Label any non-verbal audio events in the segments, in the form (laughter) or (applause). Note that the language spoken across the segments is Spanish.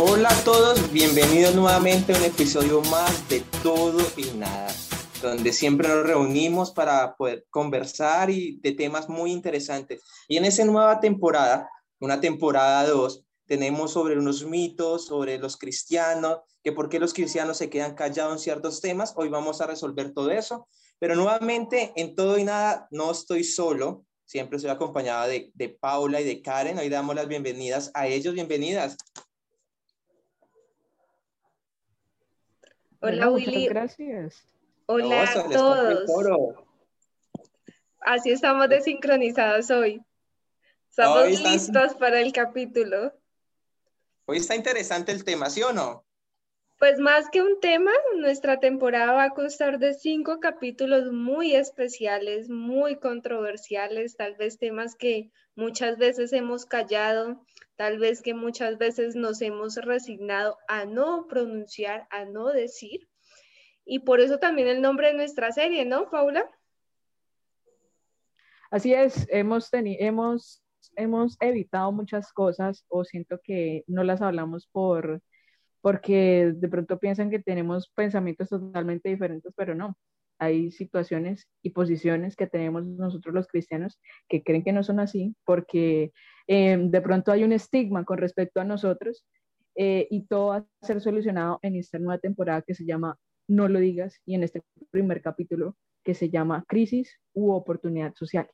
Hola a todos, bienvenidos nuevamente a un episodio más de Todo y Nada, donde siempre nos reunimos para poder conversar y de temas muy interesantes. Y en esa nueva temporada, una temporada 2, tenemos sobre unos mitos, sobre los cristianos, que por qué los cristianos se quedan callados en ciertos temas. Hoy vamos a resolver todo eso. Pero nuevamente, en todo y nada, no estoy solo. Siempre estoy acompañada de, de Paula y de Karen. Hoy damos las bienvenidas a ellos. Bienvenidas. Hola, Willy. Gracias. Hola a todos. Así estamos desincronizados hoy. Estamos listos para el capítulo. Hoy está interesante el tema, ¿sí o no? Pues más que un tema, nuestra temporada va a constar de cinco capítulos muy especiales, muy controversiales, tal vez temas que muchas veces hemos callado, tal vez que muchas veces nos hemos resignado a no pronunciar, a no decir. Y por eso también el nombre de nuestra serie, ¿no, Paula? Así es, hemos, hemos, hemos evitado muchas cosas o siento que no las hablamos por porque de pronto piensan que tenemos pensamientos totalmente diferentes, pero no. Hay situaciones y posiciones que tenemos nosotros los cristianos que creen que no son así porque Em, de pronto hay un estigma con respecto a nosotros eh, y todo va a ser solucionado en esta nueva temporada que se llama No lo digas y en este primer capítulo que se llama Crisis u Oportunidad Social.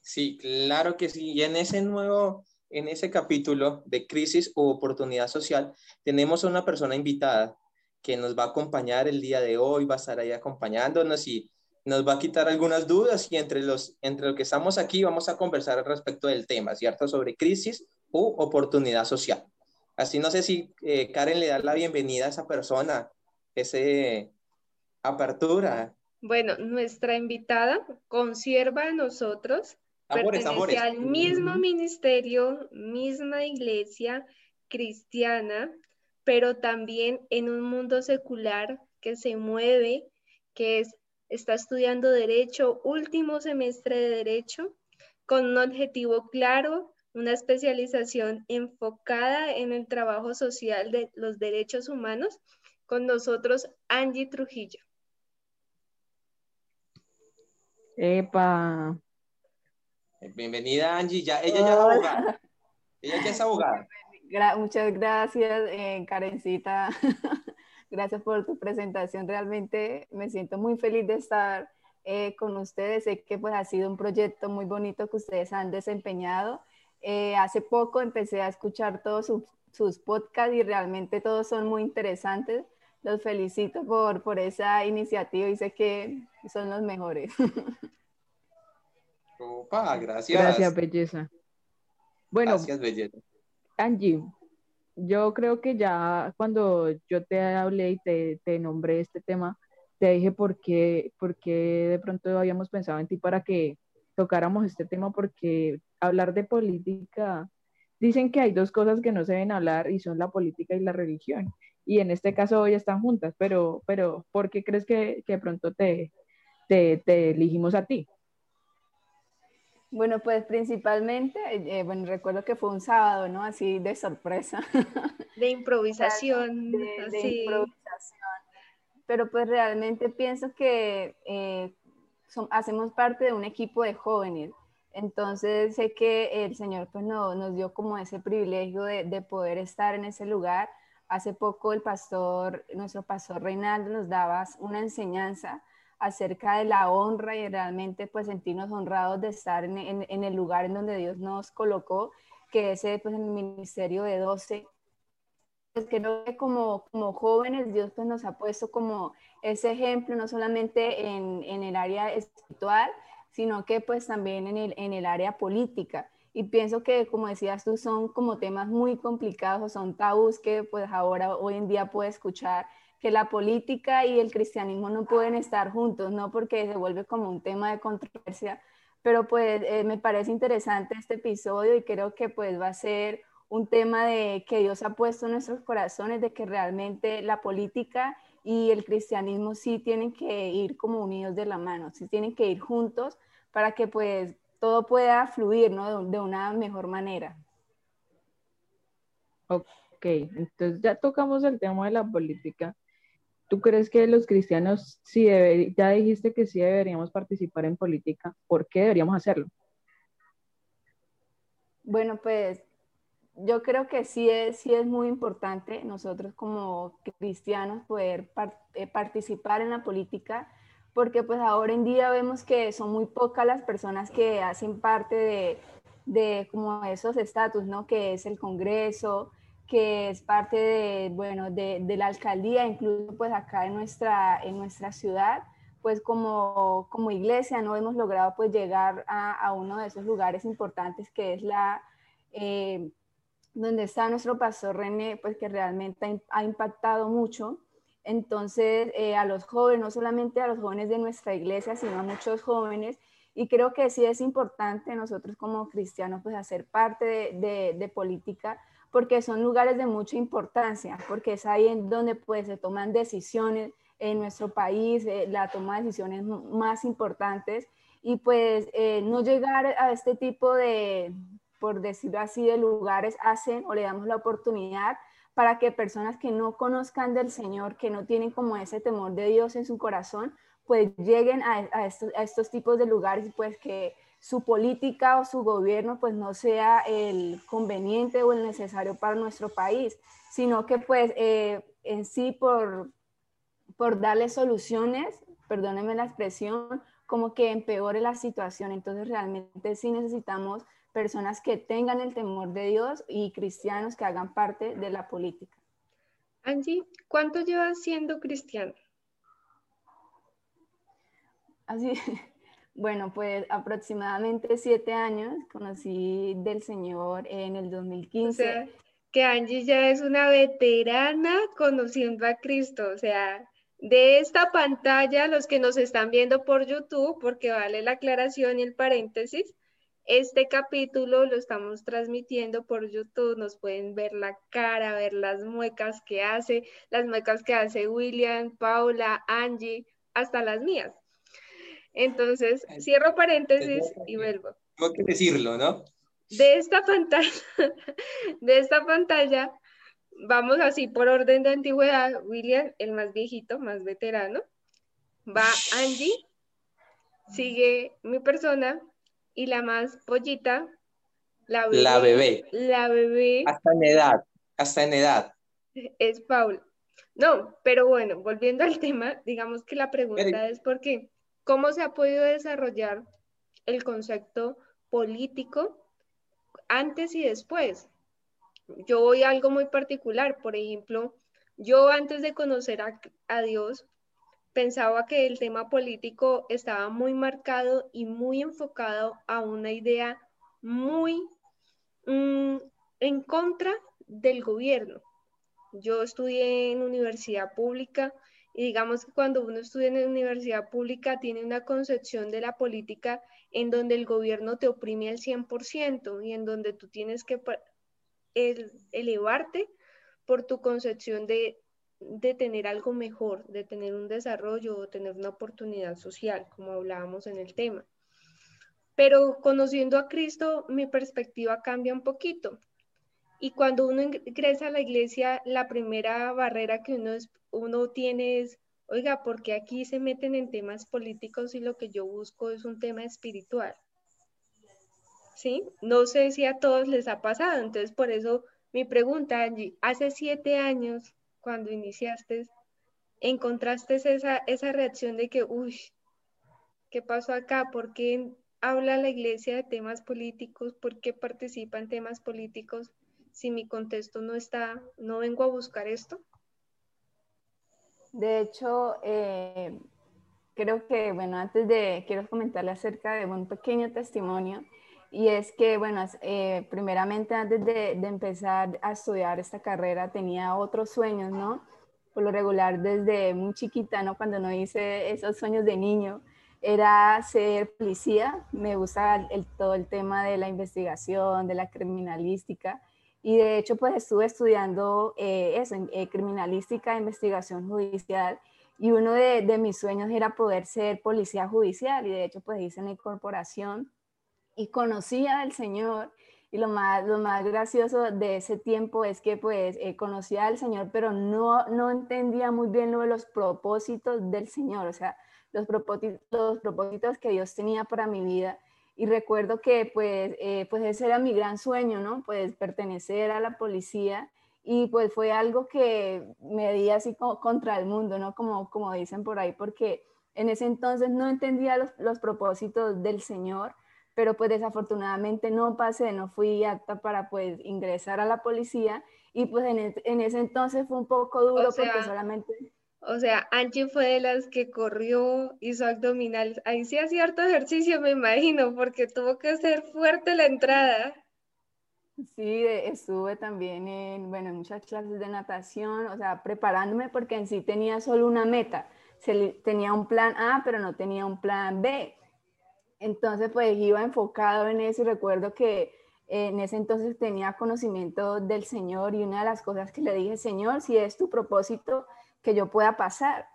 Sí, claro que sí. Y en ese nuevo, en ese capítulo de Crisis u Oportunidad Social, tenemos a una persona invitada que nos va a acompañar el día de hoy, va a estar ahí acompañándonos y nos va a quitar algunas dudas y entre los, entre lo que estamos aquí vamos a conversar respecto del tema, ¿cierto? Sobre crisis u oportunidad social. Así no sé si eh, Karen le da la bienvenida a esa persona, ese apertura. Bueno, nuestra invitada conserva a nosotros, pertenece al mismo ministerio, misma iglesia cristiana, pero también en un mundo secular que se mueve, que es está estudiando Derecho, último semestre de Derecho, con un objetivo claro, una especialización enfocada en el trabajo social de los derechos humanos. Con nosotros, Angie Trujillo. Epa. Bienvenida, Angie. Ya, ella ya es abogada. Ella ya es abogada. Muchas gracias, eh, Karencita. (laughs) Gracias por tu presentación. Realmente me siento muy feliz de estar eh, con ustedes. Sé que pues, ha sido un proyecto muy bonito que ustedes han desempeñado. Eh, hace poco empecé a escuchar todos sus, podcasts y realmente todos son muy interesantes. Los felicito por, por esa iniciativa y sé que son los mejores. (laughs) Opa, gracias. Gracias, belleza. Bueno, gracias, belleza. Angie, yo creo que ya cuando yo te hablé y te, te nombré este tema, te dije por qué, por qué de pronto habíamos pensado en ti para que tocáramos este tema, porque hablar de política, dicen que hay dos cosas que no se deben hablar y son la política y la religión. Y en este caso hoy están juntas, pero, pero ¿por qué crees que, que de pronto te, te, te elegimos a ti? Bueno, pues principalmente, eh, bueno, recuerdo que fue un sábado, ¿no? Así de sorpresa. (laughs) De improvisación. de, improvisación. Pero pues realmente pienso que eh, hacemos parte de un equipo de jóvenes. Entonces sé que el Señor pues no, nos dio como ese privilegio de, de poder estar en ese lugar. Hace poco el pastor, nuestro pastor Reinaldo nos daba una enseñanza acerca de la honra y realmente pues sentirnos honrados de estar en, el lugar en donde Dios nos colocó, que es pues en el ministerio de 12. Pues que como, como jóvenes Dios pues nos ha puesto como ese ejemplo, no solamente en, en el área espiritual, sino que pues también en el, en el área política. Y pienso que, como decías tú, son como temas muy complicados, son tabús que pues ahora, hoy en día puede escuchar que la política y el cristianismo no pueden estar juntos, no porque se vuelve como un tema de controversia, pero pues eh, me parece interesante este episodio y creo que pues va a ser un tema de que Dios ha puesto en nuestros corazones, de que realmente la política y el cristianismo sí tienen que ir como unidos de la mano, sí tienen que ir juntos para que pues todo pueda fluir ¿no? de, una mejor manera. Ok, entonces ya tocamos el tema de la política. ¿Tú crees que los cristianos, si ya dijiste que sí deberíamos participar en política, ¿por qué deberíamos hacerlo? Bueno, pues yo creo que sí es, sí es muy importante nosotros como cristianos poder eh, participar en la política, porque pues ahora en día vemos que son muy pocas las personas que hacen parte de, de como esos estatus, ¿no? Que es el Congreso, que es parte de, bueno, de, de, la alcaldía, incluso pues acá en nuestra, en nuestra ciudad, pues como, como iglesia no hemos logrado pues llegar a, uno de esos lugares importantes que es la, eh, donde está nuestro pastor René, pues que realmente ha, impactado mucho. Entonces, eh, a los jóvenes, no solamente a los jóvenes de nuestra iglesia, sino a muchos jóvenes, y creo que sí es importante nosotros como cristianos pues hacer parte de, de política porque son lugares de mucha importancia, porque es ahí en donde pues, se toman decisiones en nuestro país, eh, la toma de decisiones más importantes, y pues eh, no llegar a este tipo de, por decirlo así, de lugares hacen o le damos la oportunidad para que personas que no conozcan del Señor, que no tienen como ese temor de Dios en su corazón, pues lleguen a, a, estos, a estos tipos de lugares y pues que su política o su gobierno pues no sea el conveniente o el necesario para nuestro país, sino que pues eh, en sí por, por darle soluciones, perdónenme la expresión, como que empeore la situación. Entonces realmente sí necesitamos personas que tengan el temor de Dios y cristianos que hagan parte de la política. Angie, ¿cuánto llevas siendo cristiano? Así, (laughs) Bueno, pues aproximadamente siete años conocí del Señor en el 2015. O sea, que Angie ya es una veterana conociendo a Cristo. O sea, de esta pantalla, los que nos están viendo por YouTube, porque vale la aclaración y el paréntesis, este capítulo lo estamos transmitiendo por YouTube, nos pueden ver la cara, ver las muecas que hace, las muecas que hace William, Paula, Angie, hasta las mías. Entonces, cierro paréntesis y vuelvo. Tengo que decirlo, ¿no? De esta pantalla, (laughs) de esta pantalla, vamos así por orden de antigüedad. William, el más viejito, más veterano. Va Angie, sigue mi persona y la más pollita, la bebé. La bebé. La bebé. Hasta en edad, hasta en edad. Es Paul. No, pero bueno, volviendo al tema, digamos que la pregunta es por qué cómo se ha podido desarrollar el concepto político antes y después. Yo voy a algo muy particular, por ejemplo, yo antes de conocer a, Dios pensaba que el tema político estaba muy marcado y muy enfocado a una idea muy mm, en contra del gobierno. Yo estudié en universidad pública y digamos que cuando uno estudia en la universidad pública tiene una concepción de la política en donde el gobierno te oprime al 100% y en donde tú tienes que elevarte por tu concepción de, de tener algo mejor, de tener un desarrollo o tener una oportunidad social, como hablábamos en el tema. Pero conociendo a Cristo, mi perspectiva cambia un poquito. Y cuando uno ingresa a la iglesia, la primera barrera que uno, uno tiene es, oiga, porque aquí se meten en temas políticos y lo que yo busco es un tema espiritual. ¿Sí? No sé si a todos les ha pasado, entonces por eso mi pregunta, Angie, hace siete años, cuando iniciaste, encontraste esa, esa reacción de que, uy, ¿qué pasó acá? ¿Por qué habla la iglesia de temas políticos? ¿Por qué participa en temas políticos? Si mi contexto no está, no vengo a buscar esto? De hecho, eh, creo que, bueno, antes de, quiero comentarle acerca de un pequeño testimonio, y es que, bueno, eh, primeramente antes de, empezar a estudiar esta carrera tenía otros sueños, ¿no? Por lo regular, desde muy chiquita, ¿no? Cuando no hice esos sueños de niño, era ser policía, me gusta el, todo el tema de la investigación, de la criminalística, y de hecho, pues estuve estudiando eh, eso, eh, criminalística, investigación judicial, y uno de, mis sueños era poder ser policía judicial, y de hecho, pues hice la incorporación y conocía al Señor, Y lo más, lo más gracioso de ese tiempo es que pues eh, conocía al Señor, pero no, no entendía muy bien los propósitos del Señor, o sea, los propósitos, los propósitos que Dios tenía para mi vida. Y recuerdo que pues, eh, pues ese era mi gran sueño, ¿no? Pues pertenecer a la policía y pues fue algo que me di así como contra el mundo, ¿no? Como, como dicen por ahí, porque en ese entonces no entendía los, los propósitos del Señor pero pues desafortunadamente no pasé, no fui apta para pues ingresar a la policía y pues en, e, en ese entonces fue un poco duro porque solamente... O sea, Angie fue de las que corrió, hizo abdominales, ahí sí hacía cierto ejercicio, me imagino, porque tuvo que ser fuerte la entrada. Sí, estuve también en, bueno, en muchas clases de natación, o sea, preparándome porque en sí tenía solo una meta, tenía un plan A, pero no tenía un plan B. Entonces, pues iba enfocado en eso y recuerdo que en ese entonces tenía conocimiento del Señor y una de las cosas que le dije, Señor, si es tu propósito, que yo pueda pasar.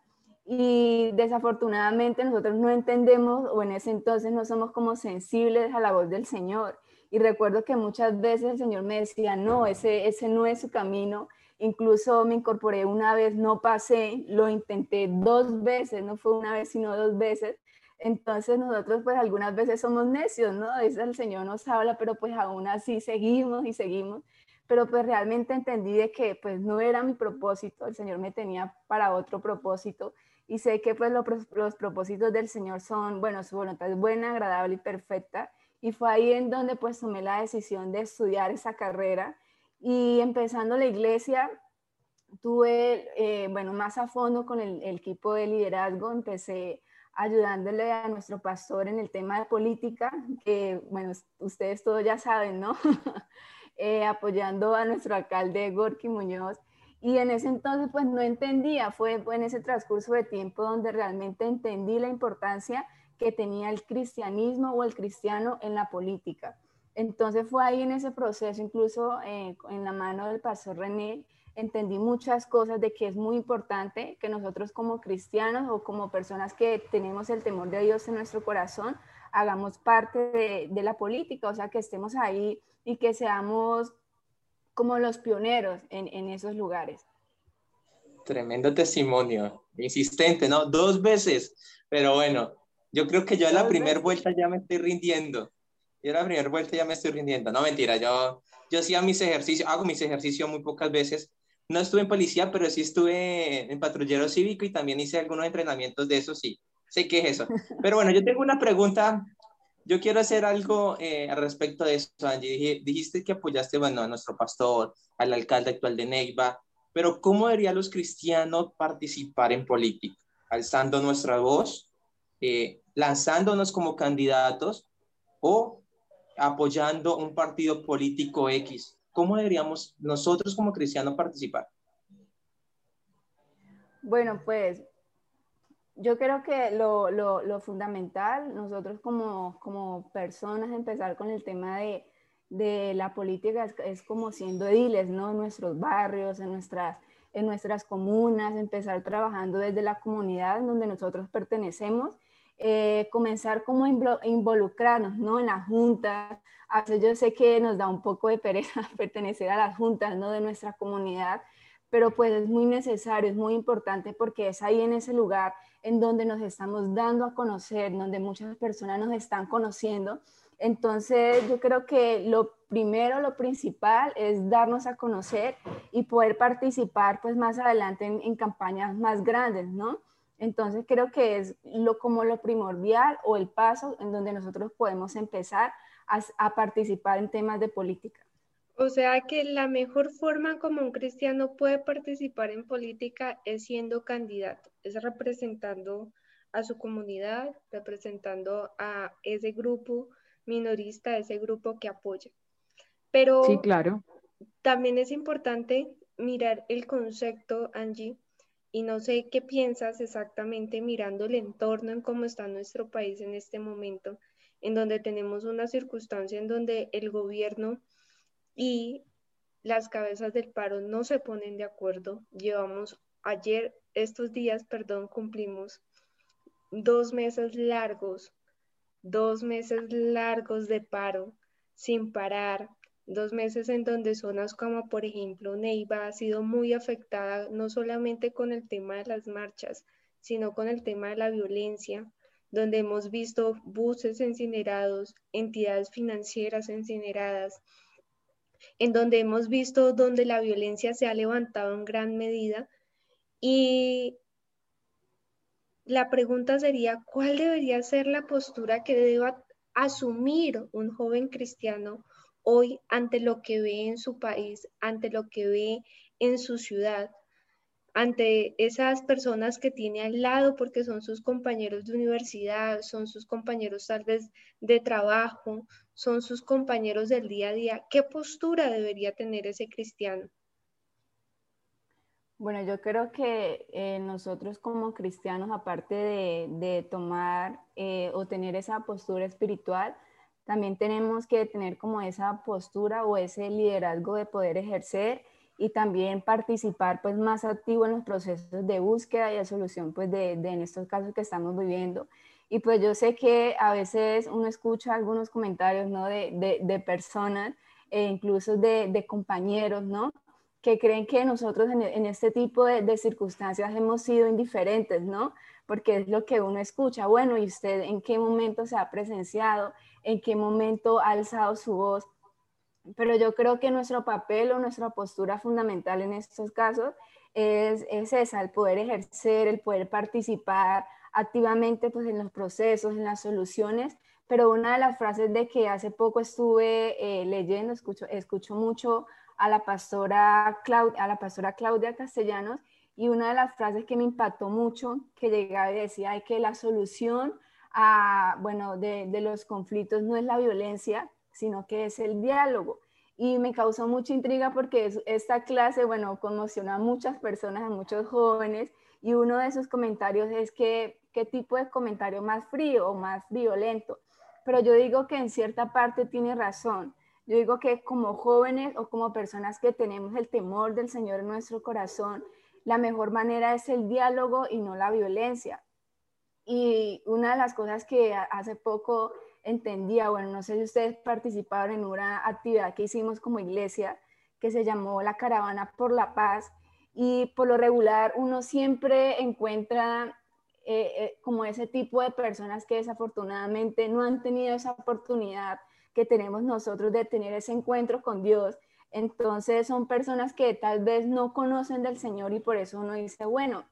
Y desafortunadamente nosotros no entendemos o en ese entonces no somos como sensibles a la voz del Señor. Y recuerdo que muchas veces el Señor me decía, no, ese, ese no es su camino. Incluso me incorporé una vez, no pasé, lo intenté dos veces, no fue una vez, sino dos veces. Entonces nosotros pues algunas veces somos necios, ¿no? Dice el Señor nos habla, pero pues aún así seguimos y seguimos. Pero pues realmente entendí de que pues no era mi propósito, el Señor me tenía para otro propósito y sé que pues los, los propósitos del Señor son, bueno, su voluntad es buena, agradable y perfecta. Y fue ahí en donde pues tomé la decisión de estudiar esa carrera y empezando la iglesia tuve, eh, bueno, más a fondo con el, el equipo de liderazgo, empecé ayudándole a nuestro pastor en el tema de política, que, bueno, ustedes todos ya saben, ¿no? (laughs) Eh, apoyando a nuestro alcalde Gorky Muñoz. Y en ese entonces, pues no entendía, fue, en ese transcurso de tiempo donde realmente entendí la importancia que tenía el cristianismo o el cristiano en la política. Entonces fue ahí en ese proceso, incluso eh, en la mano del pastor René, entendí muchas cosas de que es muy importante que nosotros como cristianos o como personas que tenemos el temor de Dios en nuestro corazón, hagamos parte de, la política, o sea, que estemos ahí y que seamos como los pioneros en, esos lugares. Tremendo testimonio, insistente, ¿no? Dos veces, pero bueno, yo creo que yo a la primera vuelta ya me estoy rindiendo. Yo a la primera vuelta ya me estoy rindiendo. No, mentira, yo, yo hacía mis ejercicios, hago mis ejercicios muy pocas veces, no estuve en policía, pero sí estuve en patrullero cívico y también hice algunos entrenamientos de eso, sí. Sé qué es eso. (laughs) Pero bueno, yo tengo una pregunta. Yo quiero hacer algo eh, al respecto de eso, Angie. Dijiste que apoyaste, bueno, a nuestro pastor, al alcalde actual de Neiva, pero ¿cómo deberían los cristianos participar en política? ¿Alzando nuestra voz? Eh, ¿Lanzándonos como candidatos? ¿O apoyando un partido político X? ¿Cómo deberíamos nosotros como cristianos participar? Bueno, pues yo creo que lo, lo, fundamental, nosotros como, como, personas, empezar con el tema de, de la política es, es, como siendo ediles, ¿no? En nuestros barrios, en nuestras, en nuestras comunas, empezar trabajando desde la comunidad donde nosotros pertenecemos eh, comenzar como a involucrarnos ¿no? en las juntas. A veces yo sé que nos da un poco de pereza (laughs) pertenecer a las juntas ¿no? de nuestra comunidad, pero pues es muy necesario, es muy importante porque es ahí en ese lugar en donde nos estamos dando a conocer, donde muchas personas nos están conociendo. Entonces yo creo que lo primero, lo principal es darnos a conocer y poder participar pues más adelante en, en campañas más grandes, ¿no? Entonces creo que es lo, como lo primordial o el paso en donde nosotros podemos empezar a, participar en temas de política. O sea que la mejor forma como un cristiano puede participar en política es siendo candidato, es representando a su comunidad, representando a ese grupo minorista, ese grupo que apoya. Pero sí, claro. también es importante mirar el concepto, Angie, y no sé qué piensas exactamente mirando el entorno en cómo está nuestro país en este momento, en donde tenemos una circunstancia en donde el gobierno y las cabezas del paro no se ponen de acuerdo. Llevamos ayer, estos días, perdón, cumplimos dos meses largos, dos meses largos de paro, sin parar, dos meses en donde zonas como por ejemplo Neiva ha sido muy afectada no solamente con el tema de las marchas, sino con el tema de la violencia, donde hemos visto buses incinerados, entidades financieras incineradas, en donde hemos visto donde la violencia se ha levantado en gran medida. Y la pregunta sería, ¿cuál debería ser la postura que deba asumir un joven cristiano hoy ante lo que ve en su país, ante lo que ve en su ciudad, ante esas personas que tiene al lado porque son sus compañeros de universidad, son sus compañeros tal vez de trabajo, son sus compañeros del día a día. ¿Qué postura debería tener ese cristiano? Bueno, yo creo que eh, nosotros como cristianos, aparte de, tomar eh, o tener esa postura espiritual, también tenemos que tener como esa postura o ese liderazgo de poder ejercer y también participar pues más activo en los procesos de búsqueda y de solución pues de, en estos casos que estamos viviendo. Y pues yo sé que a veces uno escucha algunos comentarios, ¿no? De, de, personas e incluso de, compañeros, ¿no? Que creen que nosotros en, en este tipo de, circunstancias hemos sido indiferentes, ¿no? Porque es lo que uno escucha. Bueno, ¿y usted en qué momento se ha presenciado? en qué momento ha alzado su voz. Pero yo creo que nuestro papel o nuestra postura fundamental en estos casos es, es esa, el poder ejercer, el poder participar activamente pues, en los procesos, en las soluciones. Pero una de las frases de que hace poco estuve eh, leyendo, escucho, escucho mucho a la, pastora Claudia, a la pastora Claudia Castellanos y una de las frases que me impactó mucho, que llegaba y decía que la solución bueno, de, los conflictos no es la violencia, sino que es el diálogo. Y me causó mucha intriga porque esta clase, bueno, conmocionó a muchas personas, a muchos jóvenes, y uno de esos comentarios es que, ¿qué tipo de comentario más frío o más violento? Pero yo digo que en cierta parte tiene razón. Yo digo que como jóvenes o como personas que tenemos el temor del Señor en nuestro corazón, la mejor manera es el diálogo y no la violencia. Y una de las cosas que hace poco entendía, bueno, no sé si ustedes participaron en una actividad que hicimos como iglesia que se llamó la Caravana por la Paz y por lo regular uno siempre encuentra eh, eh, como ese tipo de personas que desafortunadamente no han tenido esa oportunidad que tenemos nosotros de tener ese encuentro con Dios. Entonces son personas que tal vez no conocen del Señor y por eso uno dice, bueno,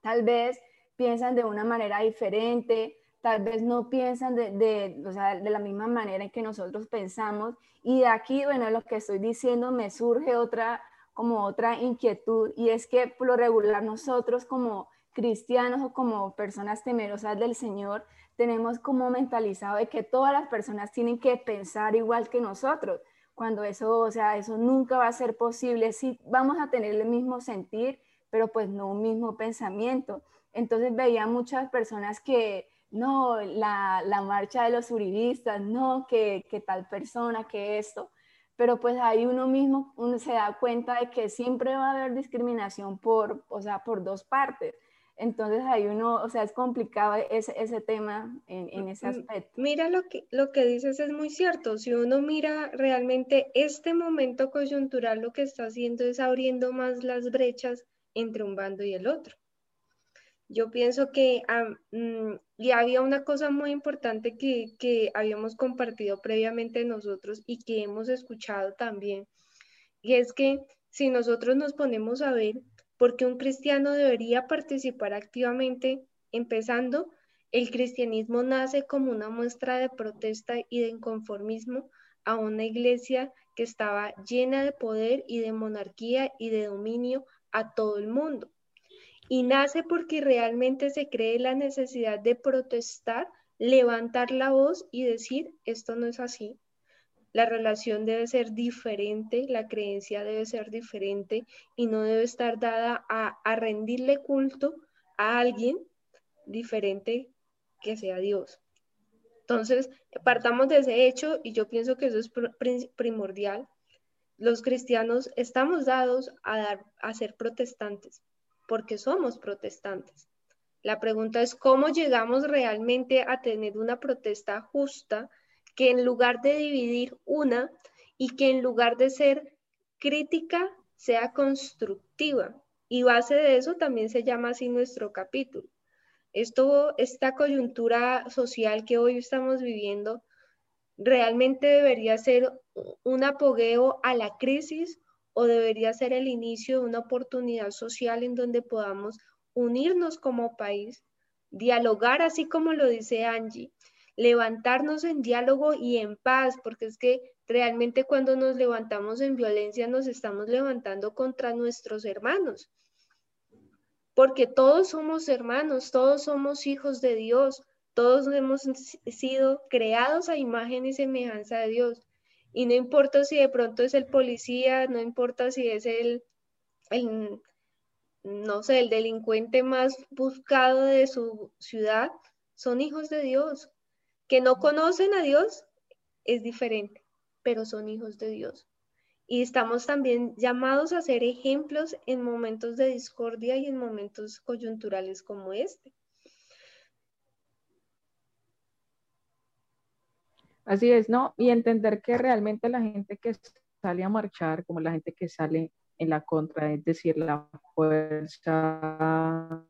tal vez piensan de una manera diferente, tal vez no piensan de, de, o sea, de la misma manera en que nosotros pensamos. Y de aquí, bueno, lo que estoy diciendo me surge otra, como otra inquietud, y es que por lo regular nosotros como cristianos o como personas temerosas del Señor, tenemos como mentalizado de que todas las personas tienen que pensar igual que nosotros, cuando eso, o sea, eso nunca va a ser posible. Sí, vamos a tener el mismo sentir, pero pues no un mismo pensamiento. Entonces veía muchas personas que, no, la, marcha de los uribistas, no, que, tal persona, que esto. Pero pues ahí uno mismo uno se da cuenta de que siempre va a haber discriminación por, o sea, por dos partes. Entonces ahí uno, o sea, es complicado ese, ese tema en, en, ese aspecto. Mira lo que, lo que dices es muy cierto. Si uno mira realmente este momento coyuntural, lo que está haciendo es abriendo más las brechas entre un bando y el otro. Yo pienso que y había una cosa muy importante que habíamos compartido previamente nosotros y que hemos escuchado también, y es que si nosotros nos ponemos a ver por qué un cristiano debería participar activamente, empezando, el cristianismo nace como una muestra de protesta y de inconformismo a una iglesia que estaba llena de poder y de monarquía y de dominio a todo el mundo y nace porque realmente se cree la necesidad de protestar, levantar la voz y decir, esto no es así. La relación debe ser diferente, la creencia debe ser diferente y no debe estar dada a, rendirle culto a alguien diferente que sea Dios. Entonces, partamos de ese hecho y yo pienso que eso es primordial. Los cristianos estamos dados a, dar, a ser protestantes, porque somos protestantes. La pregunta es cómo llegamos realmente a tener una protesta justa que en lugar de dividir una y que en lugar de ser crítica, sea constructiva. Y base de eso también se llama así nuestro capítulo. Esto, esta coyuntura social que hoy estamos viviendo realmente debería ser un apogeo a la crisis o debería ser el inicio de una oportunidad social en donde podamos unirnos como país, dialogar así como lo dice Angie, levantarnos en diálogo y en paz, porque es que realmente cuando nos levantamos en violencia nos estamos levantando contra nuestros hermanos, porque todos somos hermanos, todos somos hijos de Dios, todos hemos sido creados a imagen y semejanza de Dios. Y no importa si de pronto es el policía, no importa si es el, el no sé, el delincuente más buscado de su ciudad, son hijos de Dios. Que no conocen a Dios es diferente, pero son hijos de Dios. Y estamos también llamados a ser ejemplos en momentos de discordia y en momentos coyunturales como este. Así es, ¿no? Y entender que realmente la gente que sale a marchar, como la gente que sale en la contra, es decir, la fuerza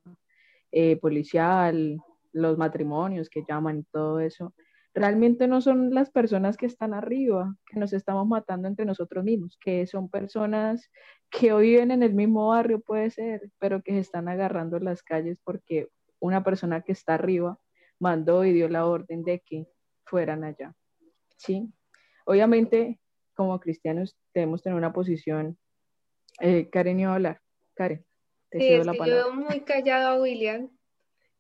eh, policial, los matrimonios que llaman y todo eso, realmente no son las personas que están arriba, que nos estamos matando entre nosotros mismos, que son personas que hoy viven en el mismo barrio, puede ser, pero que se están agarrando las calles porque una persona que está arriba mandó y dio la orden de que fueran allá. ¿Sí? Obviamente, como cristianos, debemos tener una posición. Eh, Karen iba a hablar. Karen, te sí, la palabra. Yo muy callado a William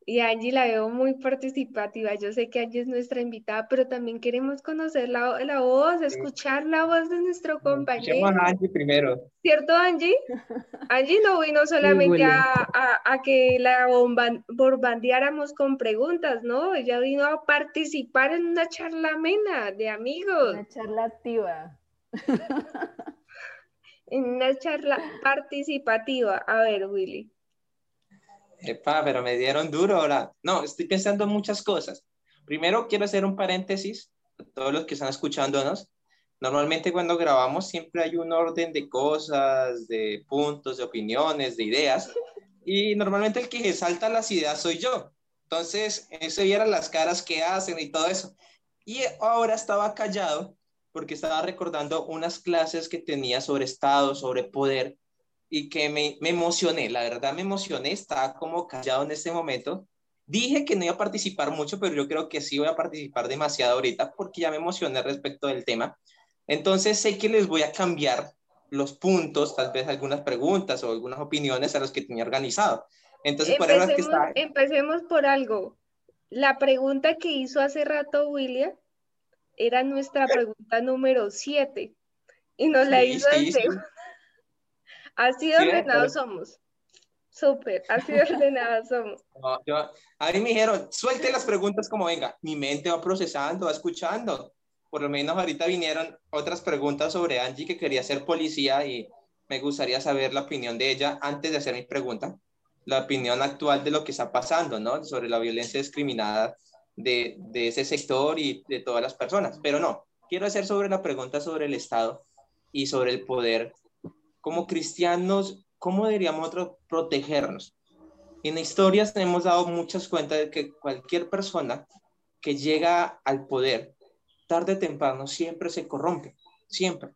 y Angie la veo muy participativa. Yo sé que Angie es nuestra invitada, pero también queremos conocer la, la voz, escuchar la voz de nuestro compañero. a Angie primero. ¿Cierto, Angie? (laughs) Angie no vino solamente a, a, que la bombardeáramos con preguntas, ¿no? Ella vino a participar en una charla amena de amigos. Una charla activa. (laughs) en una charla participativa. A ver, Willy. Epa, pero me dieron duro ahora. No, estoy pensando en muchas cosas. Primero, quiero hacer un paréntesis a todos los que están escuchándonos. Normalmente cuando grabamos siempre hay un orden de cosas, de puntos, de opiniones, de ideas. Y normalmente el que salta las ideas soy yo. Entonces, eso eran las caras que hacen y todo eso. Y ahora estaba callado porque estaba recordando unas clases que tenía sobre Estado, sobre poder, y que me, me, emocioné, la verdad me emocioné, estaba como callado en este momento. Dije que no iba a participar mucho, pero yo creo que sí voy a participar demasiado ahorita porque ya me emocioné respecto del tema. Entonces sé que les voy a cambiar los puntos, tal vez algunas preguntas o algunas opiniones a los que tenía organizado. Entonces, empecemos, por que está... empecemos por algo. La pregunta que hizo hace rato William era nuestra (laughs) pregunta número 7 y nos la hizo segundo Así de ordenados somos. Súper, así de ordenados somos. (laughs) a mí me dijeron, suelte las preguntas como venga. Mi mente va procesando, va escuchando. Por lo menos ahorita vinieron otras preguntas sobre Angie que quería ser policía y me gustaría saber la opinión de ella antes de hacer mi pregunta. La opinión actual de lo que está pasando, ¿no? Sobre la violencia discriminada de, de ese sector y de todas las personas. Pero no, quiero hacer sobre la pregunta sobre el Estado y sobre el poder como cristianos, ¿cómo deberíamos protegernos? En la historia hemos dado muchas cuentas de que cualquier persona que llega al poder, tarde o temprano, siempre se corrompe, siempre.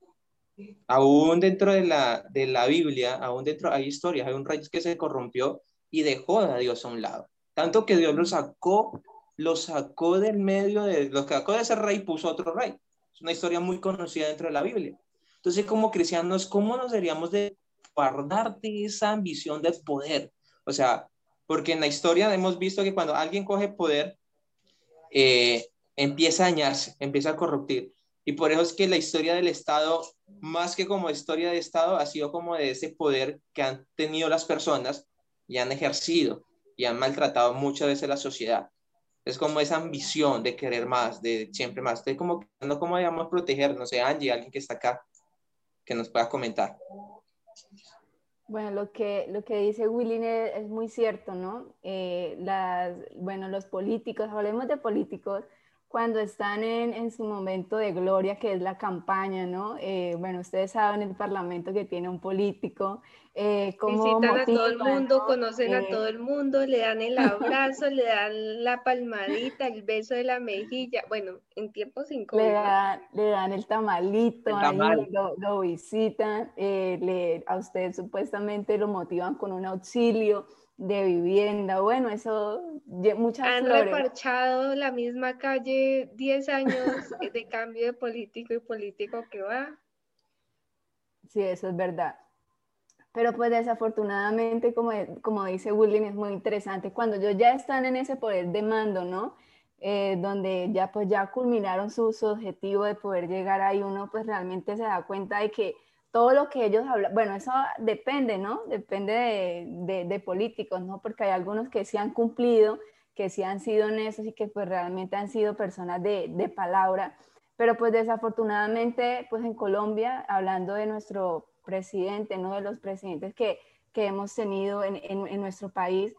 Aún dentro de la, de la Biblia, aún dentro hay historias, hay un rey que se corrompió y dejó a Dios a un lado. Tanto que Dios lo sacó, lo sacó del medio de, lo sacó de ese rey y puso otro rey. Es una historia muy conocida dentro de la Biblia. Entonces, como cristianos, ¿cómo nos deberíamos de guardar de esa ambición de poder? O sea, porque en la historia hemos visto que cuando alguien coge poder, eh, empieza a dañarse, empieza a corruptir. Y por eso es que la historia del Estado, más que como historia de Estado, ha sido como de ese poder que han tenido las personas y han ejercido y han maltratado muchas veces la sociedad. Es como esa ambición de querer más, de siempre más. Estoy como, no como digamos proteger, no sé, Angie, alguien que está acá, que nos pueda comentar. Bueno, lo que, lo que dice Willy es, muy cierto, ¿no? Eh, las, bueno, los políticos, hablemos de políticos, cuando están en, en, su momento de gloria, que es la campaña, ¿no? Eh, bueno, ustedes saben el parlamento que tiene un político. Eh, Visitan a todo el mundo, conocen a eh, todo el mundo, le dan el (laughs) abrazo, le dan la palmadita, el beso de la mejilla. Bueno, en tiempos sin Le, le, dan el tamalito, lo, visitan, le, a ustedes supuestamente lo motivan con un auxilio de vivienda. Bueno, eso, muchas Han reparchado la misma calle 10 años de cambio de político y político que va. Sí, eso es verdad. Pero pues desafortunadamente, como, como dice William, es muy interesante cuando ellos ya están en ese poder de mando, ¿no? Eh, donde ya pues ya culminaron su, su objetivo de poder llegar ahí, uno pues realmente se da cuenta de que todo lo que ellos hablan, bueno, eso depende, ¿no? Depende de, políticos, ¿no? Porque hay algunos que sí han cumplido, que sí han sido honestos y que pues realmente han sido personas de, palabra, pero pues desafortunadamente, pues en Colombia, hablando de nuestro presidente, ¿no? De los presidentes que, hemos tenido en, en nuestro país,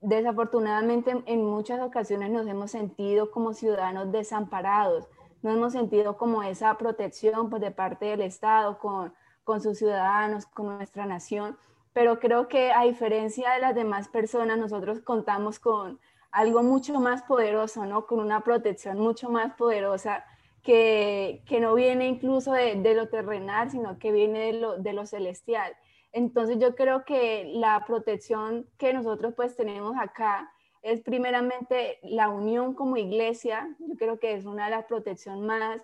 desafortunadamente en muchas ocasiones nos hemos sentido como ciudadanos desamparados, no hemos sentido como esa protección pues, de parte del Estado con, con sus ciudadanos, con nuestra nación, pero creo que a diferencia de las demás personas, nosotros contamos con algo mucho más poderoso, ¿no? Con una protección mucho más poderosa que, que no viene incluso de, de, lo terrenal, sino que viene de lo, de lo celestial. Entonces yo creo que la protección que nosotros pues tenemos acá es primeramente la unión como iglesia, yo creo que es una de las protecciones más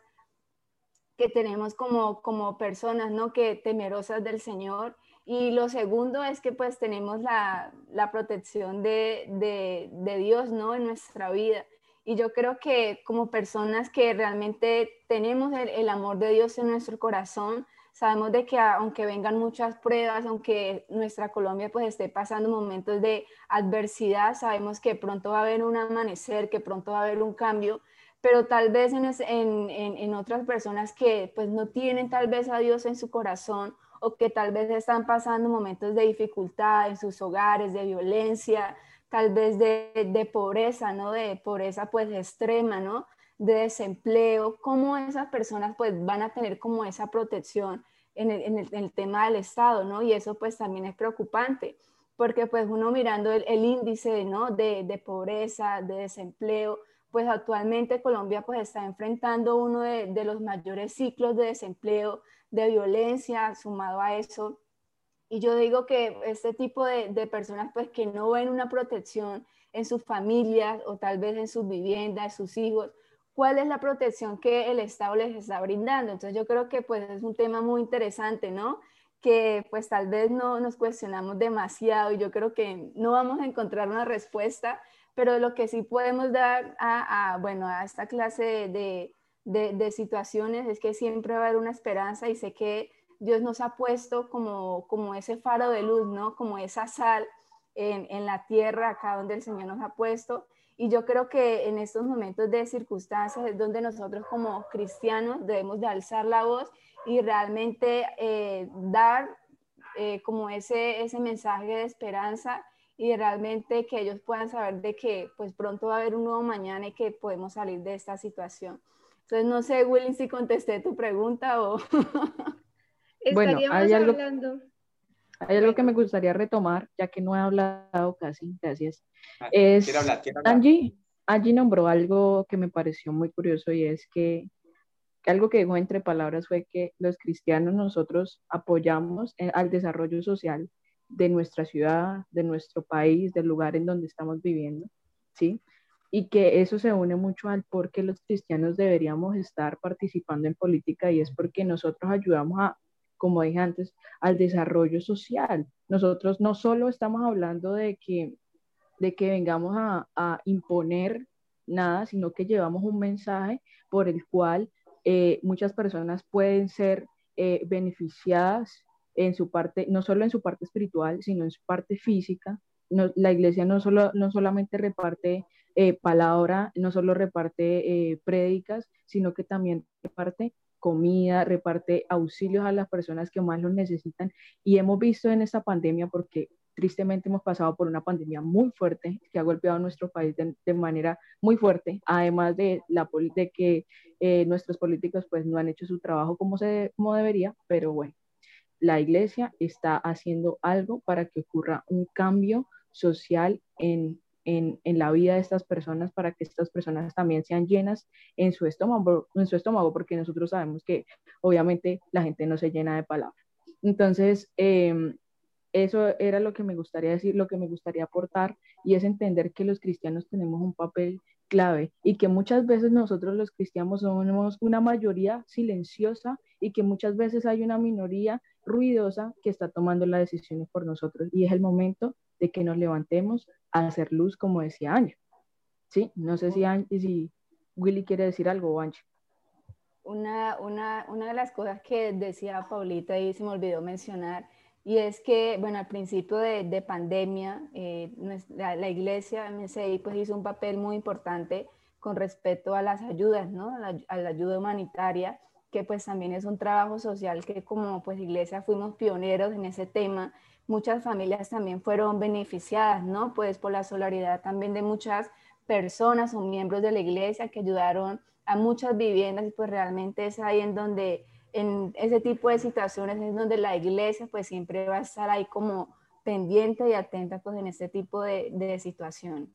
que tenemos como, como personas, ¿no? Que temerosas del Señor. Y lo segundo es que pues tenemos la, la protección de, de, de, Dios, ¿no? En nuestra vida. Y yo creo que como personas que realmente tenemos el, el amor de Dios en nuestro corazón, sabemos de que aunque vengan muchas pruebas, aunque nuestra Colombia pues esté pasando momentos de adversidad, sabemos que pronto va a haber un amanecer, que pronto va a haber un cambio pero tal vez en, otras personas que pues no tienen tal vez a Dios en su corazón o que tal vez están pasando momentos de dificultad en sus hogares, de violencia, tal vez de, pobreza, ¿no? De pobreza pues extrema, ¿no? De desempleo, cómo esas personas pues van a tener como esa protección en el, tema del Estado, ¿no? Y eso pues también es preocupante, porque pues uno mirando el, índice, ¿no? De, de pobreza, de desempleo, pues actualmente Colombia pues está enfrentando uno de, los mayores ciclos de desempleo, de violencia, sumado a eso. Y yo digo que este tipo de, personas pues que no ven una protección en sus familias o tal vez en sus viviendas, en sus hijos, ¿cuál es la protección que el Estado les está brindando? Entonces yo creo que pues es un tema muy interesante, ¿no? que pues tal vez no nos cuestionamos demasiado y yo creo que no vamos a encontrar una respuesta, pero lo que sí podemos dar a, bueno, a esta clase de, de, situaciones es que siempre va a haber una esperanza y sé que Dios nos ha puesto como, como ese faro de luz, ¿no? Como esa sal en, en, la tierra, acá donde el Señor nos ha puesto. Y yo creo que en estos momentos de circunstancias es donde nosotros como cristianos debemos de alzar la voz y realmente eh, dar eh, como ese, ese mensaje de esperanza y realmente que ellos puedan saber de que pues pronto va a haber un nuevo mañana y que podemos salir de esta situación. Entonces, no sé, Willy, si contesté tu pregunta o... bueno, hay algo, hablando. Hay algo que me gustaría retomar, ya que no he hablado casi, gracias. Ah, es, hablar, Angie, Angie nombró algo que me pareció muy curioso y es que, que algo que dijo entre palabras fue que los cristianos nosotros apoyamos al desarrollo social de nuestra ciudad, de nuestro país, del lugar en donde estamos viviendo, ¿sí? Y que eso se une mucho al por qué los cristianos deberíamos estar participando en política y es porque nosotros ayudamos a, como dije antes, al desarrollo social. Nosotros no solo estamos hablando de que, de que vengamos a, a imponer nada, sino que llevamos un mensaje por el cual eh, muchas personas pueden ser eh, beneficiadas en su parte, no solo en su parte espiritual, sino en su parte física. la iglesia no, solo, no solamente reparte eh, palabra, no solo reparte eh, prédicas, sino que también reparte comida, reparte auxilios a las personas que más lo necesitan. Y hemos visto en esta pandemia, porque tristemente hemos pasado por una pandemia muy fuerte que ha golpeado a nuestro país de, manera muy fuerte, además de, la, de que eh, nuestros políticos pues no han hecho su trabajo como, se, como debería, pero bueno, la iglesia está haciendo algo para que ocurra un cambio social en, en, la vida de estas personas, para que estas personas también sean llenas en su estómago, en su estómago porque nosotros sabemos que obviamente la gente no se llena de palabras. Entonces, eh, eso era lo que me gustaría decir, lo que me gustaría aportar, y es entender que los cristianos tenemos un papel clave y que muchas veces nosotros los cristianos somos una mayoría silenciosa y que muchas veces hay una minoría ruidosa que está tomando las decisiones por nosotros y es el momento de que nos levantemos a hacer luz como decía Angie. Sí, no sé si, si Willy quiere decir algo o Angie. Una, una, una de las cosas que decía Paulita y se me olvidó mencionar y es que, bueno, al principio de, de pandemia, eh, la, la, iglesia MSI pues hizo un papel muy importante con respecto a las ayudas, ¿no? A la, a la, ayuda humanitaria, que pues también es un trabajo social que como pues iglesia fuimos pioneros en ese tema. Muchas familias también fueron beneficiadas, ¿no? Pues por la solidaridad también de muchas personas o miembros de la iglesia que ayudaron a muchas viviendas y pues realmente es ahí en donde en ese tipo de situaciones es donde la iglesia pues siempre va a estar ahí como pendiente y atenta pues en este tipo de, de situación.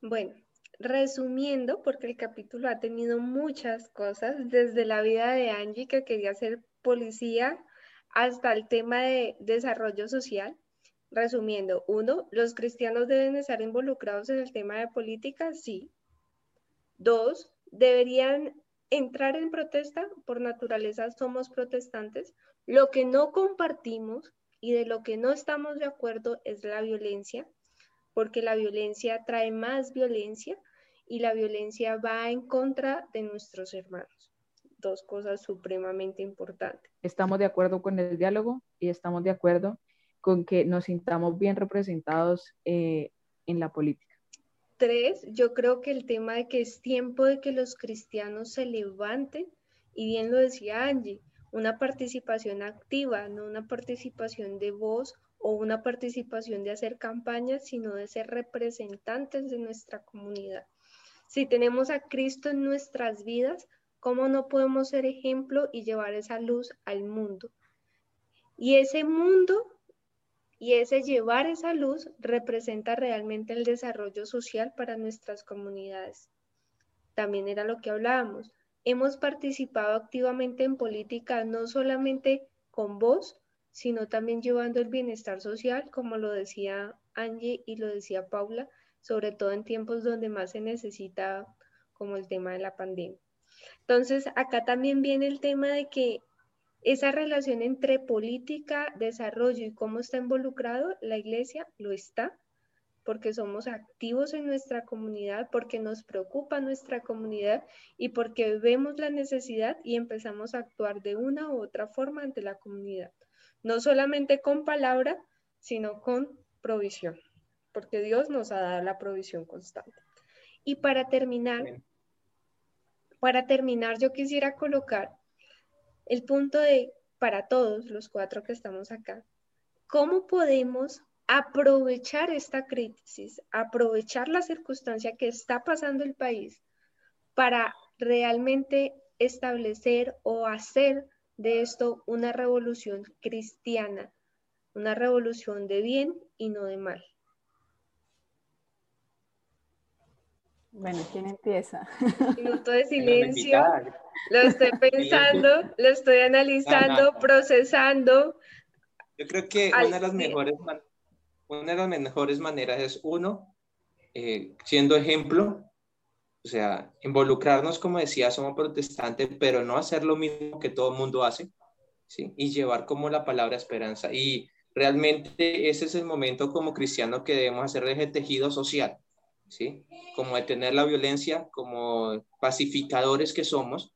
Bueno, resumiendo, porque el capítulo ha tenido muchas cosas, desde la vida de Angie que quería ser policía hasta el tema de desarrollo social. Resumiendo, uno, ¿los cristianos deben estar involucrados en el tema de política? Sí. Dos, ¿deberían entrar en protesta, por naturaleza somos protestantes, lo que no compartimos y de lo que no estamos de acuerdo es la violencia, porque la violencia trae más violencia y la violencia va en contra de nuestros hermanos. Dos cosas supremamente importantes. Estamos de acuerdo con el diálogo y estamos de acuerdo con que nos sintamos bien representados eh, en la política. Tres, yo creo que el tema de que es tiempo de que los cristianos se levanten, y bien lo decía Angie, una participación activa, no una participación de voz o una participación de hacer campañas, sino de ser representantes de nuestra comunidad. Si tenemos a Cristo en nuestras vidas, ¿cómo no podemos ser ejemplo y llevar esa luz al mundo? Y ese mundo y ese llevar esa luz representa realmente el desarrollo social para nuestras comunidades. También era lo que hablábamos. Hemos participado activamente en política no solamente con voz, sino también llevando el bienestar social, como lo decía Angie y lo decía Paula, sobre todo en tiempos donde más se necesita, como el tema de la pandemia. Entonces, acá también viene el tema de que esa relación entre política, desarrollo y cómo está involucrado la iglesia, lo está, porque somos activos en nuestra comunidad, porque nos preocupa nuestra comunidad y porque vemos la necesidad y empezamos a actuar de una u otra forma ante la comunidad. No solamente con palabra, sino con provisión, porque Dios nos ha dado la provisión constante. Y para terminar, para terminar, yo quisiera colocar el punto de, para todos los cuatro que estamos acá, ¿cómo podemos aprovechar esta crisis, aprovechar la circunstancia que está pasando el país para realmente establecer o hacer de esto una revolución cristiana, una revolución de bien y no de mal? Bueno, ¿quién empieza? (laughs) Minuto de silencio. Lo estoy (laughs) pensando, lo estoy analizando, procesando. Yo creo que una de, las mejores, una de las mejores maneras es uno, eh, siendo ejemplo, o sea, involucrarnos, como decía, somos protestantes, pero no hacer lo mismo que todo el mundo hace, ¿sí? Y llevar como la palabra esperanza. Y realmente ese es el momento como cristiano que debemos hacer de tejido social ¿sí? Como detener la violencia, como pacificadores que somos,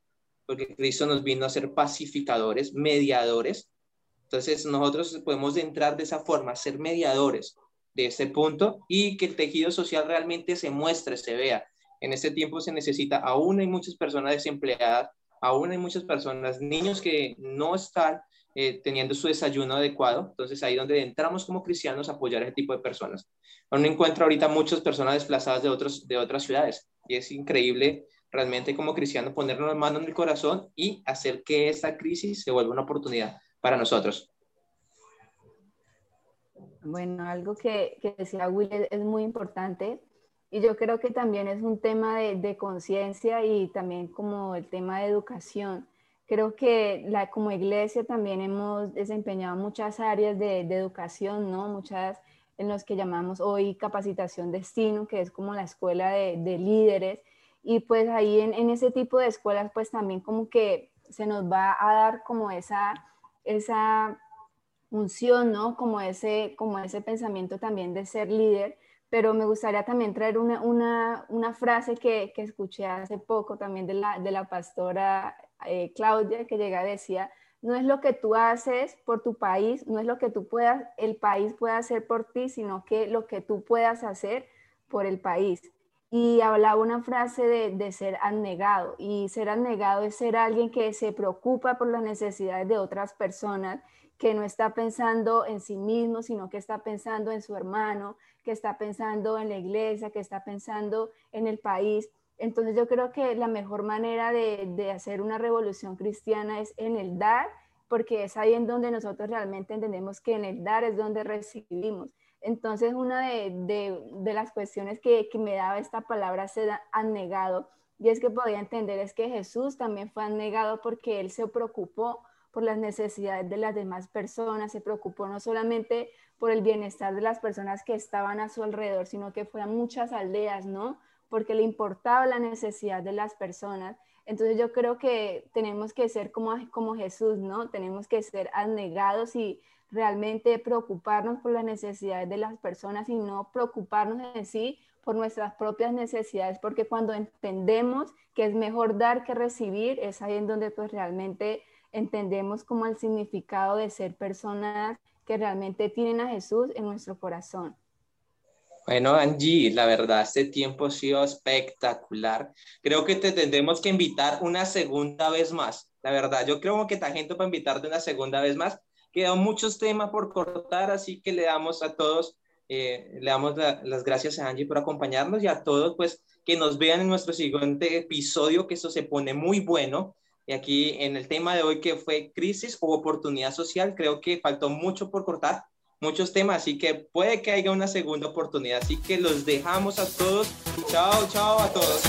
porque Cristo nos vino a ser pacificadores, mediadores. Entonces nosotros podemos entrar de esa forma, ser mediadores de ese punto y que el tejido social realmente se muestre, se vea. En este tiempo se necesita, aún hay muchas personas desempleadas, aún hay muchas personas, niños que no están eh, teniendo su desayuno adecuado. Entonces ahí donde entramos como cristianos a apoyar a ese tipo de personas. Uno encuentra ahorita muchas personas desplazadas de, otros, de otras ciudades y es increíble realmente como cristiano ponernos las manos en el corazón y hacer que esta crisis se vuelva una oportunidad para nosotros. Bueno, algo que, que decía Will es, muy importante y yo creo que también es un tema de, de conciencia y también como el tema de educación. Creo que la, como iglesia también hemos desempeñado muchas áreas de, de educación, ¿no? Muchas en los que llamamos hoy capacitación destino, que es como la escuela de, de líderes. Y pues ahí en, en, ese tipo de escuelas, pues también como que se nos va a dar como esa, esa función, ¿no? Como ese, como ese pensamiento también de ser líder. Pero me gustaría también traer una, una, una frase que, que, escuché hace poco también de la, de la pastora eh, Claudia, que llega decía, no es lo que tú haces por tu país, no es lo que tú puedas, el país pueda hacer por ti, sino que lo que tú puedas hacer por el país. Y hablaba una frase de, de ser abnegado, y ser abnegado es ser alguien que se preocupa por las necesidades de otras personas, que no está pensando en sí mismo, sino que está pensando en su hermano, que está pensando en la iglesia, que está pensando en el país. Entonces yo creo que la mejor manera de, hacer una revolución cristiana es en el dar, porque es ahí en donde nosotros realmente entendemos que en el dar es donde recibimos. Entonces una de, las cuestiones que, me daba esta palabra ser negado y es que podía entender es que Jesús también fue negado porque él se preocupó por las necesidades de las demás personas, se preocupó no solamente por el bienestar de las personas que estaban a su alrededor, sino que fue a muchas aldeas, ¿no? Porque le importaba la necesidad de las personas. Entonces yo creo que tenemos que ser como, como Jesús, ¿no? Tenemos que ser abnegados y realmente preocuparnos por las necesidades de las personas y no preocuparnos en sí por nuestras propias necesidades, porque cuando entendemos que es mejor dar que recibir, es ahí en donde pues realmente entendemos como el significado de ser personas que realmente tienen a Jesús en nuestro corazón. Bueno, Angie, la verdad, este tiempo ha sido espectacular. Creo que te tendremos que invitar una segunda vez más. La verdad, yo creo que esta gente para invitarte una segunda vez más. Quedan muchos temas por cortar, así que le damos a todos, eh, le damos las gracias a Angie por acompañarnos y a todos, pues, que nos vean en nuestro siguiente episodio, que eso se pone muy bueno. Y aquí en el tema de hoy, que fue crisis o oportunidad social, creo que faltó mucho por cortar muchos temas, así que puede que haya una segunda oportunidad. Así que los dejamos a todos. Chao, chao a todos.